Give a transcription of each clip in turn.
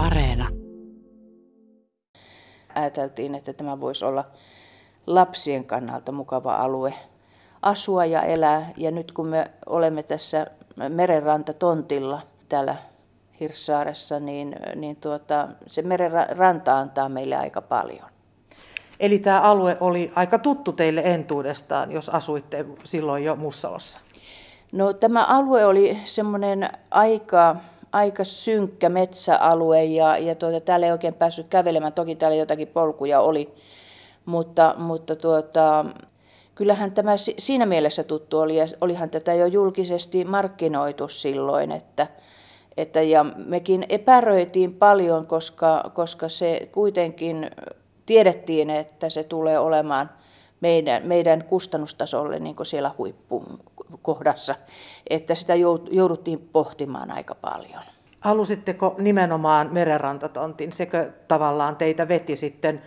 Areena. Ajateltiin, että tämä voisi olla lapsien kannalta mukava alue asua ja elää. Ja nyt kun me olemme tässä merenrantatontilla täällä Hirssaaressa, niin, niin tuota, se merenranta antaa meille aika paljon. Eli tämä alue oli aika tuttu teille entuudestaan, jos asuitte silloin jo Mussalossa? No tämä alue oli semmoinen aika, aika synkkä metsäalue ja, ja tuota, täällä ei oikein päässyt kävelemään. Toki täällä jotakin polkuja oli, mutta, mutta tuota, kyllähän tämä siinä mielessä tuttu oli ja olihan tätä jo julkisesti markkinoitu silloin, että, että ja mekin epäröitiin paljon, koska, koska se kuitenkin tiedettiin, että se tulee olemaan meidän, meidän kustannustasolle niin kuin siellä huippukohdassa, että sitä jouduttiin pohtimaan aika paljon. Halusitteko nimenomaan merenrantatontin, sekö tavallaan teitä veti sitten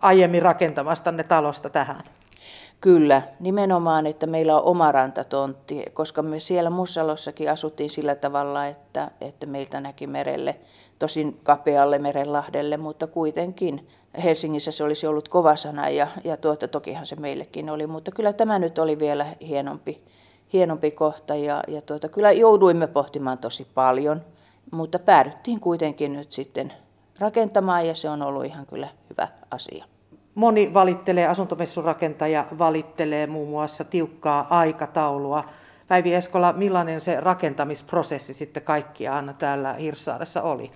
aiemmin rakentamastanne talosta tähän? Kyllä, nimenomaan, että meillä on oma rantatontti, koska me siellä Mussalossakin asuttiin sillä tavalla, että, että meiltä näki merelle, tosin kapealle merenlahdelle, mutta kuitenkin Helsingissä se olisi ollut kova sana ja, ja tuota, tokihan se meillekin oli, mutta kyllä tämä nyt oli vielä hienompi, hienompi kohta ja, ja tuota, kyllä jouduimme pohtimaan tosi paljon, mutta päädyttiin kuitenkin nyt sitten rakentamaan ja se on ollut ihan kyllä hyvä asia. Moni valittelee, asuntomessun rakentaja valittelee muun muassa tiukkaa aikataulua. Päivi Eskola, millainen se rakentamisprosessi sitten kaikkiaan täällä Hirsaaressa oli?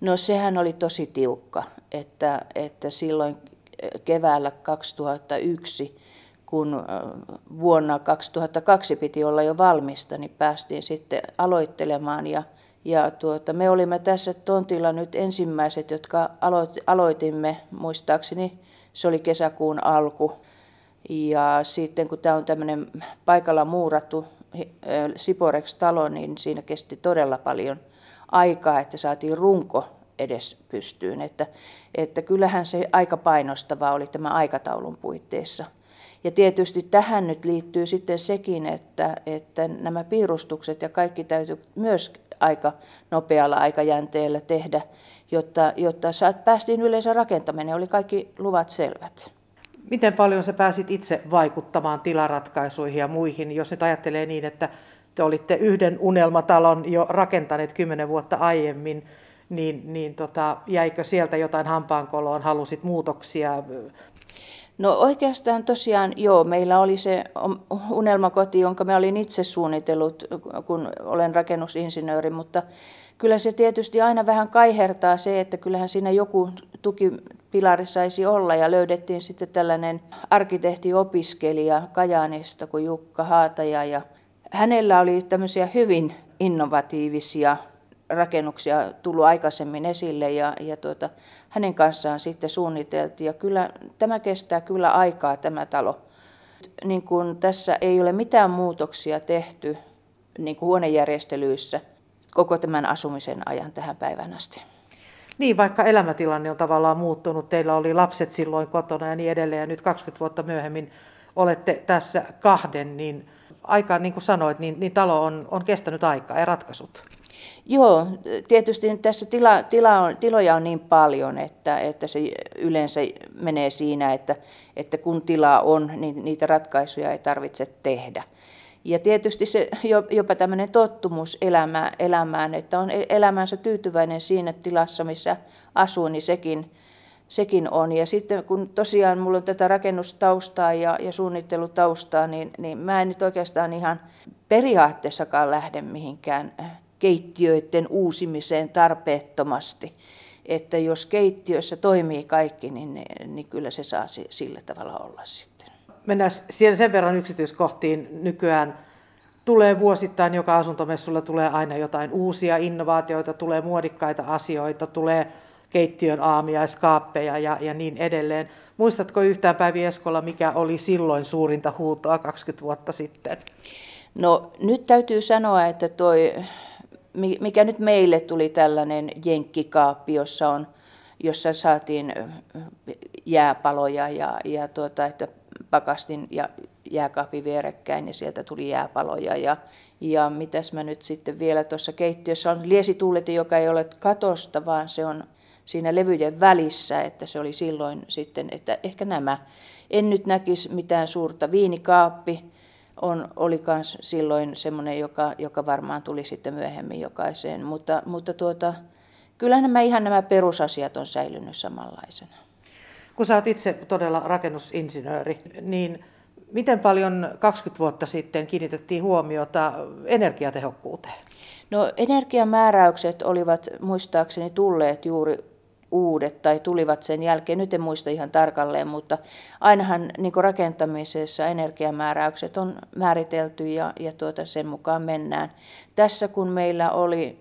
No sehän oli tosi tiukka, että, että silloin keväällä 2001, kun vuonna 2002 piti olla jo valmista, niin päästiin sitten aloittelemaan ja, ja tuota, me olimme tässä tontilla nyt ensimmäiset, jotka aloitimme, muistaakseni se oli kesäkuun alku. Ja sitten kun tämä on tämmöinen paikalla muurattu Siporex-talo, niin siinä kesti todella paljon aikaa, että saatiin runko edes pystyyn. Että, että kyllähän se aika painostava oli tämä aikataulun puitteissa. Ja tietysti tähän nyt liittyy sitten sekin, että, että nämä piirustukset ja kaikki täytyy myös aika nopealla aikajänteellä tehdä, jotta, jotta saat, päästiin yleensä rakentaminen, oli kaikki luvat selvät. Miten paljon sä pääsit itse vaikuttamaan tilaratkaisuihin ja muihin, jos nyt ajattelee niin, että te olitte yhden unelmatalon jo rakentaneet kymmenen vuotta aiemmin, niin, niin tota, jäikö sieltä jotain hampaankoloon, halusit muutoksia? No oikeastaan tosiaan joo, meillä oli se unelmakoti, jonka mä olin itse suunnitellut, kun olen rakennusinsinööri, mutta kyllä se tietysti aina vähän kaihertaa se, että kyllähän siinä joku tukipilari saisi olla ja löydettiin sitten tällainen arkkitehtiopiskelija Kajaanista kuin Jukka Haataja ja hänellä oli tämmöisiä hyvin innovatiivisia rakennuksia tullut aikaisemmin esille ja, ja tuota, hänen kanssaan sitten suunniteltiin. Ja kyllä tämä kestää kyllä aikaa tämä talo. Niin kuin tässä ei ole mitään muutoksia tehty niin kuin huonejärjestelyissä koko tämän asumisen ajan tähän päivään asti. Niin, vaikka elämätilanne on tavallaan muuttunut, teillä oli lapset silloin kotona ja niin edelleen, ja nyt 20 vuotta myöhemmin olette tässä kahden, niin aika, niin kuin sanoit, niin, niin talo on, on kestänyt aikaa ja ratkaisut. Joo, tietysti tässä tila, tila on, tiloja on niin paljon, että, että se yleensä menee siinä, että, että kun tilaa on, niin niitä ratkaisuja ei tarvitse tehdä. Ja tietysti se jopa tämmöinen tottumus elämään, elämään, että on elämänsä tyytyväinen siinä tilassa, missä asuu, niin sekin, sekin on. Ja sitten kun tosiaan mulla on tätä rakennustaustaa ja, ja suunnittelutaustaa, niin, niin mä en nyt oikeastaan ihan periaatteessakaan lähde mihinkään keittiöiden uusimiseen tarpeettomasti. Että jos keittiössä toimii kaikki, niin, niin kyllä se saa sillä tavalla olla sitten. Mennään sen verran yksityiskohtiin nykyään. Tulee vuosittain, joka asuntomessulla tulee aina jotain uusia innovaatioita, tulee muodikkaita asioita, tulee keittiön aamia, skaappeja ja, ja niin edelleen. Muistatko yhtään Päivi Eskola, mikä oli silloin suurinta huutoa 20 vuotta sitten? No nyt täytyy sanoa, että toi mikä nyt meille tuli tällainen jenkkikaappi, jossa, on, jossa saatiin jääpaloja ja, ja tuota, että pakastin ja jääkaappi vierekkäin ja sieltä tuli jääpaloja ja, Ja mitäs mä nyt sitten vielä tuossa keittiössä on liesituuletin, joka ei ole katosta, vaan se on siinä levyjen välissä, että se oli silloin sitten, että ehkä nämä. En nyt näkisi mitään suurta viinikaappi, on, oli myös silloin semmoinen, joka, joka varmaan tuli sitten myöhemmin jokaiseen, mutta, mutta tuota, kyllä nämä ihan nämä perusasiat on säilynyt samanlaisena. Kun sä oot itse todella rakennusinsinööri, niin miten paljon 20 vuotta sitten kiinnitettiin huomiota energiatehokkuuteen? No energiamääräykset olivat muistaakseni tulleet juuri uudet tai tulivat sen jälkeen, nyt en muista ihan tarkalleen, mutta ainahan niin rakentamisessa energiamääräykset on määritelty ja, ja tuota, sen mukaan mennään. Tässä kun meillä oli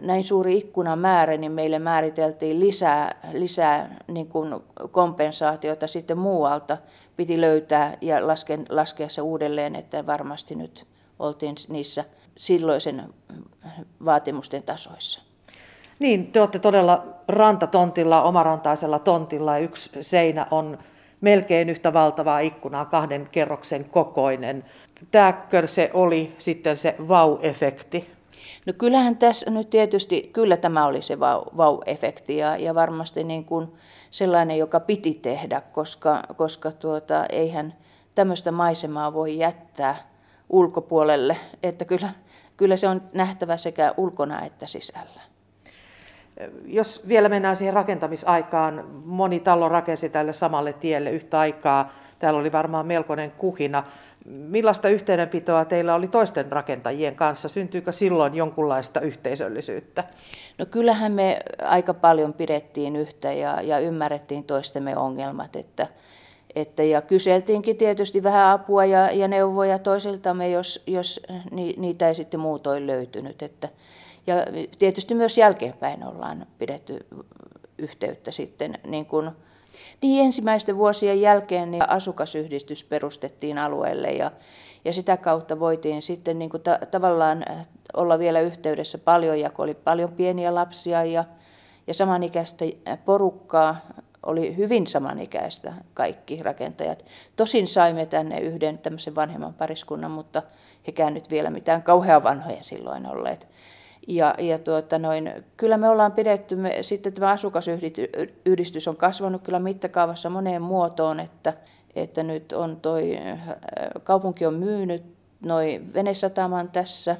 näin suuri ikkunamäärä, niin meille määriteltiin lisää, lisää niin kuin kompensaatiota sitten muualta. Piti löytää ja laskea, laskea se uudelleen, että varmasti nyt oltiin niissä silloisen vaatimusten tasoissa. Niin, te olette todella rantatontilla, omarantaisella tontilla yksi seinä on melkein yhtä valtavaa ikkunaa, kahden kerroksen kokoinen. Tämäkö se oli sitten se vau-efekti? No kyllähän tässä nyt tietysti, kyllä tämä oli se vau-efekti ja, ja varmasti niin kuin sellainen, joka piti tehdä, koska, koska tuota, eihän tämmöistä maisemaa voi jättää ulkopuolelle, että kyllä, kyllä se on nähtävä sekä ulkona että sisällä. Jos vielä mennään siihen rakentamisaikaan, moni talo rakensi tälle samalle tielle yhtä aikaa. Täällä oli varmaan melkoinen kuhina. Millaista yhteydenpitoa teillä oli toisten rakentajien kanssa? Syntyykö silloin jonkunlaista yhteisöllisyyttä? No kyllähän me aika paljon pidettiin yhtä ja, ja ymmärrettiin toistemme ongelmat, että, että, ja kyseltiinkin tietysti vähän apua ja, ja neuvoja toisiltamme, jos, jos ni, niitä ei sitten muutoin löytynyt. Että, ja tietysti myös jälkeenpäin ollaan pidetty yhteyttä sitten niin kuin niin ensimmäisten vuosien jälkeen niin asukasyhdistys perustettiin alueelle ja, ja sitä kautta voitiin sitten niin kuin ta- tavallaan olla vielä yhteydessä paljon, ja kun oli paljon pieniä lapsia ja, ja samanikäistä porukkaa, oli hyvin samanikäistä kaikki rakentajat. Tosin saimme tänne yhden tämmöisen vanhemman pariskunnan, mutta hekään nyt vielä mitään kauhean vanhoja silloin olleet. Ja, ja tuota noin, kyllä me ollaan pidetty, me, sitten tämä asukasyhdistys on kasvanut kyllä mittakaavassa moneen muotoon, että, että nyt on toi, äh, kaupunki on myynyt noin venesataman tässä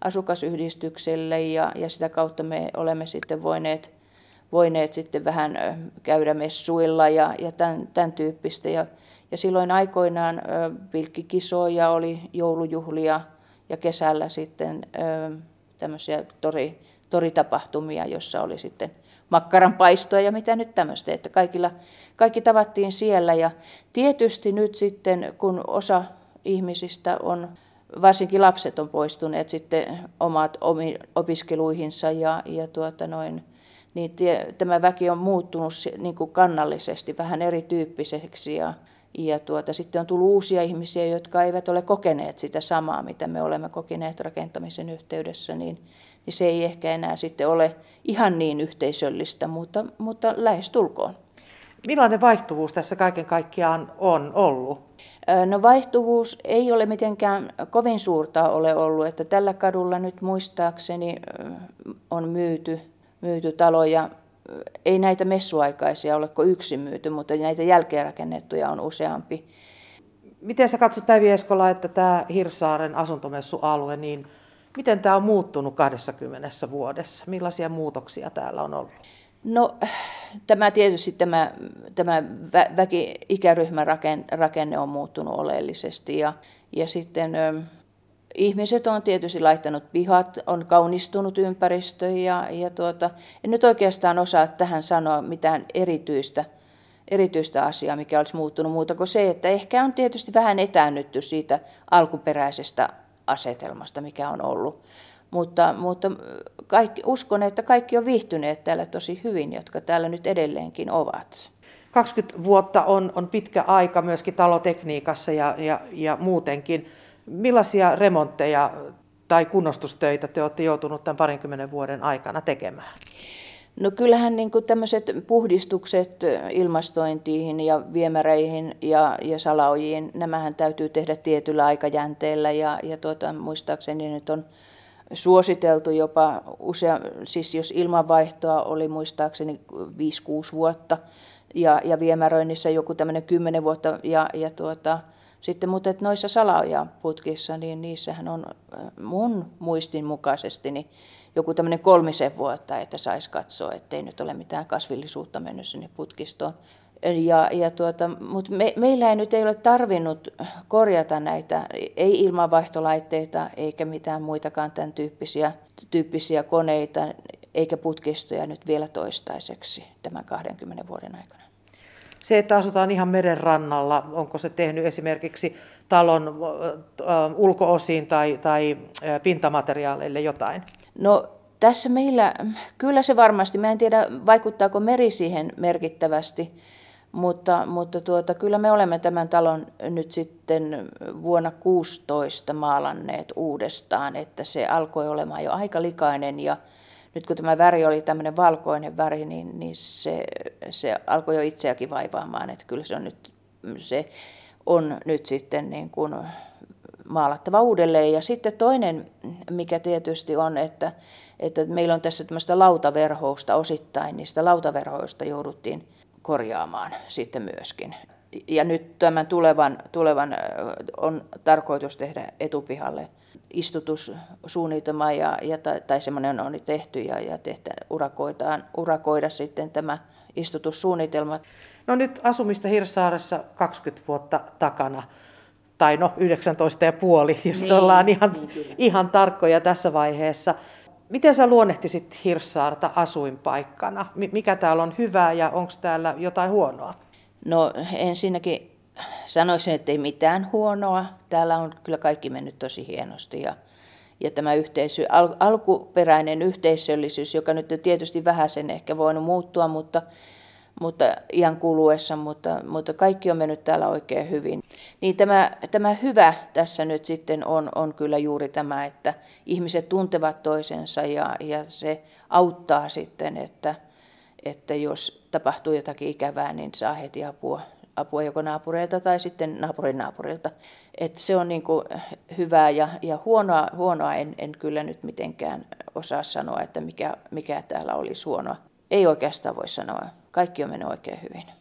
asukasyhdistykselle ja, ja sitä kautta me olemme sitten voineet, voineet sitten vähän äh, käydä messuilla ja, ja tämän, tämän tyyppistä. Ja, ja silloin aikoinaan äh, pilkkikisoja oli joulujuhlia ja kesällä sitten tämmöisiä tori, toritapahtumia, jossa oli sitten makkaranpaistoa ja mitä nyt tämmöistä, että kaikilla, kaikki tavattiin siellä. Ja tietysti nyt sitten kun osa ihmisistä on, varsinkin lapset on poistuneet sitten omat omi, opiskeluihinsa ja, ja tuota noin, niin tie, tämä väki on muuttunut niin kuin kannallisesti vähän erityyppiseksi ja, ja tuota, sitten on tullut uusia ihmisiä, jotka eivät ole kokeneet sitä samaa, mitä me olemme kokeneet rakentamisen yhteydessä, niin, niin se ei ehkä enää sitten ole ihan niin yhteisöllistä, mutta, mutta lähestulkoon. Millainen vaihtuvuus tässä kaiken kaikkiaan on ollut? No vaihtuvuus ei ole mitenkään kovin suurta ole ollut, että tällä kadulla nyt muistaakseni on myyty, myyty taloja ei näitä messuaikaisia ole kuin yksi myyty, mutta näitä jälkeenrakennettuja on useampi. Miten sä katsot Päivi Eskola, että tämä Hirsaaren asuntomessualue, niin miten tämä on muuttunut 20 vuodessa? Millaisia muutoksia täällä on ollut? No tämä tietysti tämä, tämä väki, ikäryhmän rakenne on muuttunut oleellisesti ja, ja sitten ihmiset on tietysti laittanut pihat, on kaunistunut ympäristö ja, ja tuota, en nyt oikeastaan osaa tähän sanoa mitään erityistä, erityistä asiaa, mikä olisi muuttunut muuta kuin se, että ehkä on tietysti vähän etäännytty siitä alkuperäisestä asetelmasta, mikä on ollut. Mutta, mutta kaikki, uskon, että kaikki on viihtyneet täällä tosi hyvin, jotka täällä nyt edelleenkin ovat. 20 vuotta on, on pitkä aika myöskin talotekniikassa ja, ja, ja muutenkin. Millaisia remontteja tai kunnostustöitä te olette joutunut tämän parinkymmenen vuoden aikana tekemään? No kyllähän niin kuin tämmöiset puhdistukset ilmastointiin ja viemäreihin ja, ja salaojiin, nämähän täytyy tehdä tietyllä aikajänteellä ja, ja tuota, muistaakseni nyt on suositeltu jopa usea, siis jos ilmanvaihtoa oli muistaakseni 5-6 vuotta ja, ja viemäröinnissä joku tämmöinen 10 vuotta ja, ja tuota, sitten, mutta että noissa salaojaputkissa, niin niissähän on mun muistin mukaisesti niin joku tämmöinen kolmisen vuotta, että saisi katsoa, ettei nyt ole mitään kasvillisuutta mennyt sinne putkistoon. Ja, ja tuota, mutta me, meillä ei nyt ei ole tarvinnut korjata näitä, ei ilmanvaihtolaitteita eikä mitään muitakaan tämän tyyppisiä, tyyppisiä koneita eikä putkistoja nyt vielä toistaiseksi tämän 20 vuoden aikana. Se, että asutaan ihan meren rannalla, onko se tehnyt esimerkiksi talon ulkoosiin tai, tai pintamateriaaleille jotain? No tässä meillä, kyllä se varmasti, mä en tiedä vaikuttaako meri siihen merkittävästi, mutta, mutta tuota, kyllä me olemme tämän talon nyt sitten vuonna 16 maalanneet uudestaan, että se alkoi olemaan jo aika likainen ja nyt kun tämä väri oli tämmöinen valkoinen väri, niin, niin se, se alkoi jo itseäkin vaivaamaan, että kyllä se on nyt, se on nyt sitten niin kuin maalattava uudelleen. Ja sitten toinen, mikä tietysti on, että, että meillä on tässä tämmöistä lautaverhousta osittain, niistä lautaverhoista jouduttiin korjaamaan sitten myöskin. Ja nyt tämän tulevan, tulevan on tarkoitus tehdä etupihalle istutussuunnitelma ja, ja, tai, tai semmoinen on tehty ja, ja tehtä, urakoidaan, urakoida sitten tämä istutussuunnitelma. No nyt asumista Hirsaaressa 20 vuotta takana tai no 19 ja puoli, jos niin, ollaan ihan, niin, ihan tarkkoja tässä vaiheessa. Miten sä luonnehtisit Hirsaarta asuinpaikkana? Mikä täällä on hyvää ja onko täällä jotain huonoa? No ensinnäkin sanoisin, että ei mitään huonoa. Täällä on kyllä kaikki mennyt tosi hienosti ja, ja tämä yhteisö, al, alkuperäinen yhteisöllisyys, joka nyt tietysti vähän sen ehkä voinut muuttua, mutta mutta iän kuluessa, mutta, mutta kaikki on mennyt täällä oikein hyvin. Niin tämä, tämä hyvä tässä nyt sitten on, on kyllä juuri tämä, että ihmiset tuntevat toisensa ja, ja se auttaa sitten, että, että jos tapahtuu jotakin ikävää, niin saa heti apua, apua joko naapureilta tai sitten naapurin naapurilta. Että se on niin kuin hyvää ja, ja huonoa, huonoa en, en kyllä nyt mitenkään osaa sanoa, että mikä, mikä täällä olisi huonoa. Ei oikeastaan voi sanoa. Kaikki on mennyt oikein hyvin.